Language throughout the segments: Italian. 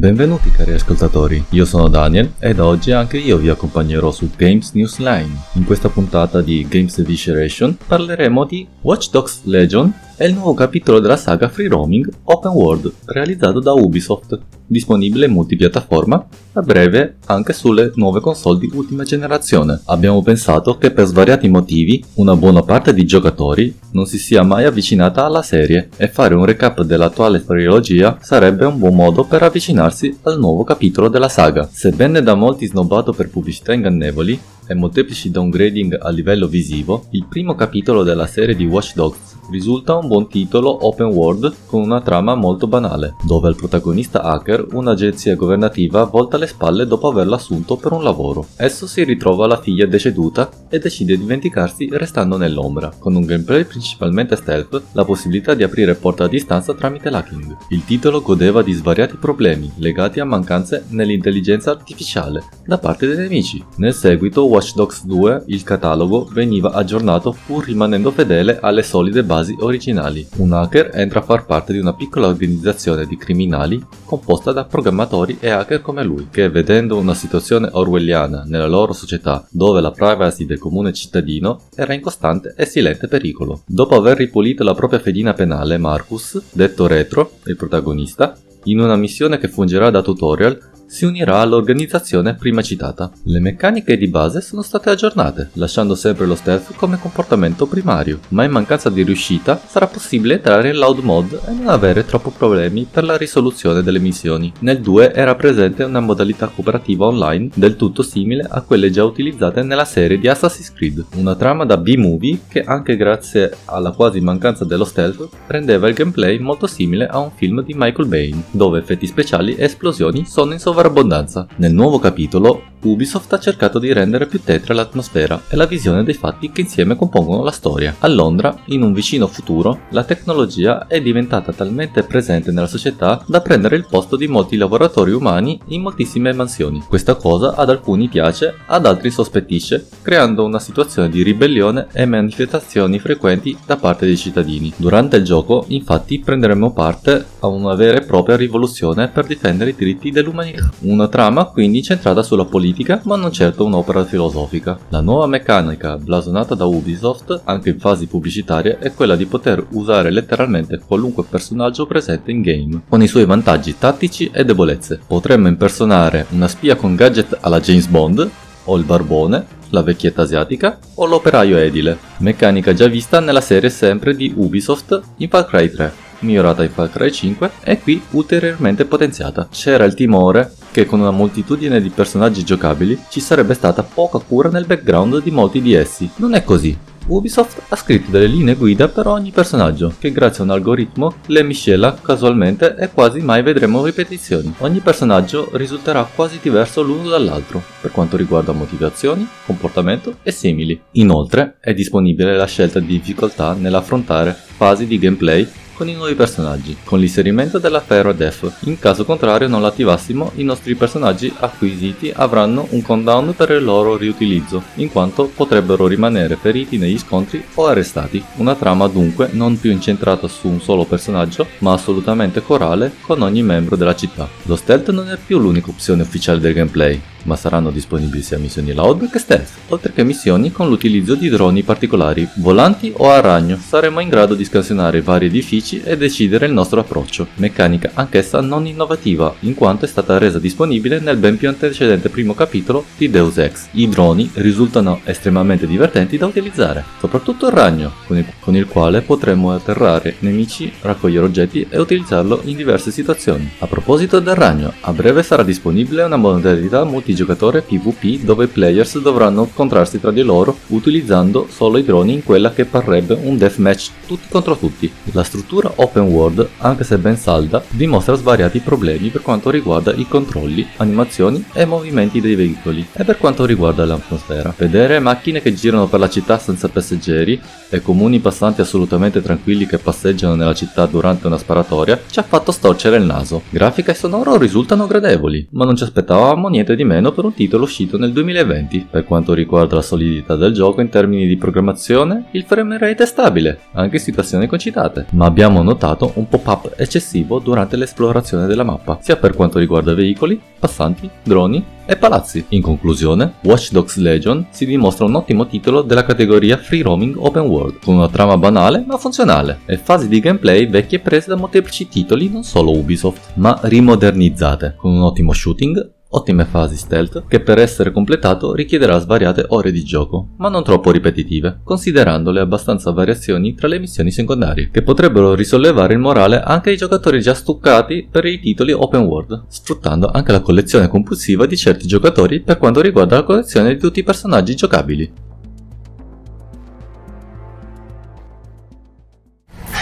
Benvenuti cari ascoltatori, io sono Daniel ed oggi anche io vi accompagnerò su Games News Line. In questa puntata di Games Evisceration parleremo di Watch Dogs Legion e il nuovo capitolo della saga Free Roaming Open World realizzato da Ubisoft, disponibile in multipiattaforma a breve anche sulle nuove console di ultima generazione. Abbiamo pensato che per svariati motivi una buona parte di giocatori non si sia mai avvicinata alla serie e fare un recap dell'attuale trilogia sarebbe un buon modo per avvicinarsi al nuovo capitolo della saga. Sebbene da molti snobbato per pubblicità ingannevoli e molteplici downgrading a livello visivo, il primo capitolo della serie di Watch Dogs risulta un buon titolo open world con una trama molto banale, dove al protagonista hacker un'agenzia governativa volta le spalle dopo averlo assunto per un lavoro. Esso si ritrova la figlia deceduta e decide di vendicarsi restando nell'ombra, con un gameplay principalmente stealth, la possibilità di aprire porta a distanza tramite l'hacking. Il titolo godeva di svariati problemi legati a mancanze nell'intelligenza artificiale da parte dei nemici. Nel seguito Watch Dogs 2 il catalogo veniva aggiornato pur rimanendo fedele alle solide basi originali. Un hacker entra a far parte di una piccola organizzazione di criminali composta da programmatori e hacker come lui, che vedendo una situazione orwelliana nella loro società dove la privacy del comune cittadino era in costante e silente pericolo. Dopo aver ripulito la propria fedina penale, Marcus, detto Retro, il protagonista, in una missione che fungerà da tutorial, si unirà all'organizzazione prima citata. Le meccaniche di base sono state aggiornate, lasciando sempre lo stealth come comportamento primario, ma in mancanza di riuscita sarà possibile entrare in loud mode e non avere troppo problemi per la risoluzione delle missioni. Nel 2 era presente una modalità cooperativa online del tutto simile a quelle già utilizzate nella serie di Assassin's Creed, una trama da B-movie che anche grazie alla quasi mancanza dello stealth rendeva il gameplay molto simile a un film di Michael Bay, dove effetti speciali e esplosioni sono in sovrapposizione sovrabbondanza. Nel nuovo capitolo, Ubisoft ha cercato di rendere più tetra l'atmosfera e la visione dei fatti che insieme compongono la storia. A Londra, in un vicino futuro, la tecnologia è diventata talmente presente nella società da prendere il posto di molti lavoratori umani in moltissime mansioni. Questa cosa ad alcuni piace, ad altri sospettisce, creando una situazione di ribellione e manifestazioni frequenti da parte dei cittadini. Durante il gioco, infatti, prenderemo parte a una vera e propria rivoluzione per difendere i diritti dell'umanità. Una trama quindi centrata sulla politica, ma non certo un'opera filosofica. La nuova meccanica blasonata da Ubisoft, anche in fasi pubblicitarie, è quella di poter usare letteralmente qualunque personaggio presente in game, con i suoi vantaggi tattici e debolezze. Potremmo impersonare una spia con gadget alla James Bond, o il barbone, la vecchietta asiatica o l'operaio edile, meccanica già vista nella serie sempre di Ubisoft in Far Cry 3 migliorata in Far Cry 5 e qui ulteriormente potenziata. C'era il timore che con una moltitudine di personaggi giocabili ci sarebbe stata poca cura nel background di molti di essi. Non è così. Ubisoft ha scritto delle linee guida per ogni personaggio, che grazie a un algoritmo le miscela casualmente e quasi mai vedremo ripetizioni. Ogni personaggio risulterà quasi diverso l'uno dall'altro, per quanto riguarda motivazioni, comportamento e simili. Inoltre è disponibile la scelta di difficoltà nell'affrontare fasi di gameplay con i nuovi personaggi, con l'inserimento della Ferro Def. In caso contrario non l'attivassimo, i nostri personaggi acquisiti avranno un countdown per il loro riutilizzo, in quanto potrebbero rimanere feriti negli scontri o arrestati. Una trama dunque non più incentrata su un solo personaggio, ma assolutamente corale con ogni membro della città. Lo stealth non è più l'unica opzione ufficiale del gameplay, ma saranno disponibili sia missioni loud che stealth, oltre che missioni con l'utilizzo di droni particolari, volanti o a ragno. Saremo in grado di scansionare vari edifici e decidere il nostro approccio, meccanica anch'essa non innovativa, in quanto è stata resa disponibile nel ben più antecedente primo capitolo di Deus Ex. I droni risultano estremamente divertenti da utilizzare, soprattutto il ragno, con il, con il quale potremo atterrare nemici, raccogliere oggetti e utilizzarlo in diverse situazioni. A proposito del ragno, a breve sarà disponibile una modalità multi multigiocatore PvP dove i players dovranno incontrarsi tra di loro utilizzando solo i droni in quella che parrebbe un deathmatch tutti contro tutti. La struttura open world, anche se ben salda, dimostra svariati problemi per quanto riguarda i controlli, animazioni e movimenti dei veicoli e per quanto riguarda l'atmosfera. Vedere macchine che girano per la città senza passeggeri e comuni passanti assolutamente tranquilli che passeggiano nella città durante una sparatoria ci ha fatto storcere il naso. Grafica e sonoro risultano gradevoli, ma non ci aspettavamo niente di meno nemmeno per un titolo uscito nel 2020. Per quanto riguarda la solidità del gioco in termini di programmazione, il frame rate è stabile, anche in situazioni concitate, ma abbiamo notato un pop-up eccessivo durante l'esplorazione della mappa, sia per quanto riguarda veicoli, passanti, droni e palazzi. In conclusione, Watch Dogs Legion si dimostra un ottimo titolo della categoria Free Roaming Open World, con una trama banale ma funzionale e fasi di gameplay vecchie prese da molteplici titoli non solo Ubisoft, ma rimodernizzate, con un ottimo shooting, ottime fasi stealth che per essere completato richiederà svariate ore di gioco, ma non troppo ripetitive, considerando le abbastanza variazioni tra le missioni secondarie, che potrebbero risollevare il morale anche ai giocatori già stuccati per i titoli open world, sfruttando anche la collezione compulsiva di certi giocatori per quanto riguarda la collezione di tutti i personaggi giocabili.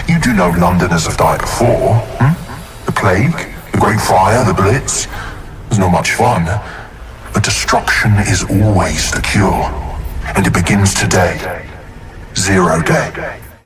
You do know Londoners have died before, hmm? The plague, the Great Fire, the Blitz. Not much fun. But destruction is always the cure. And it begins today. Zero day.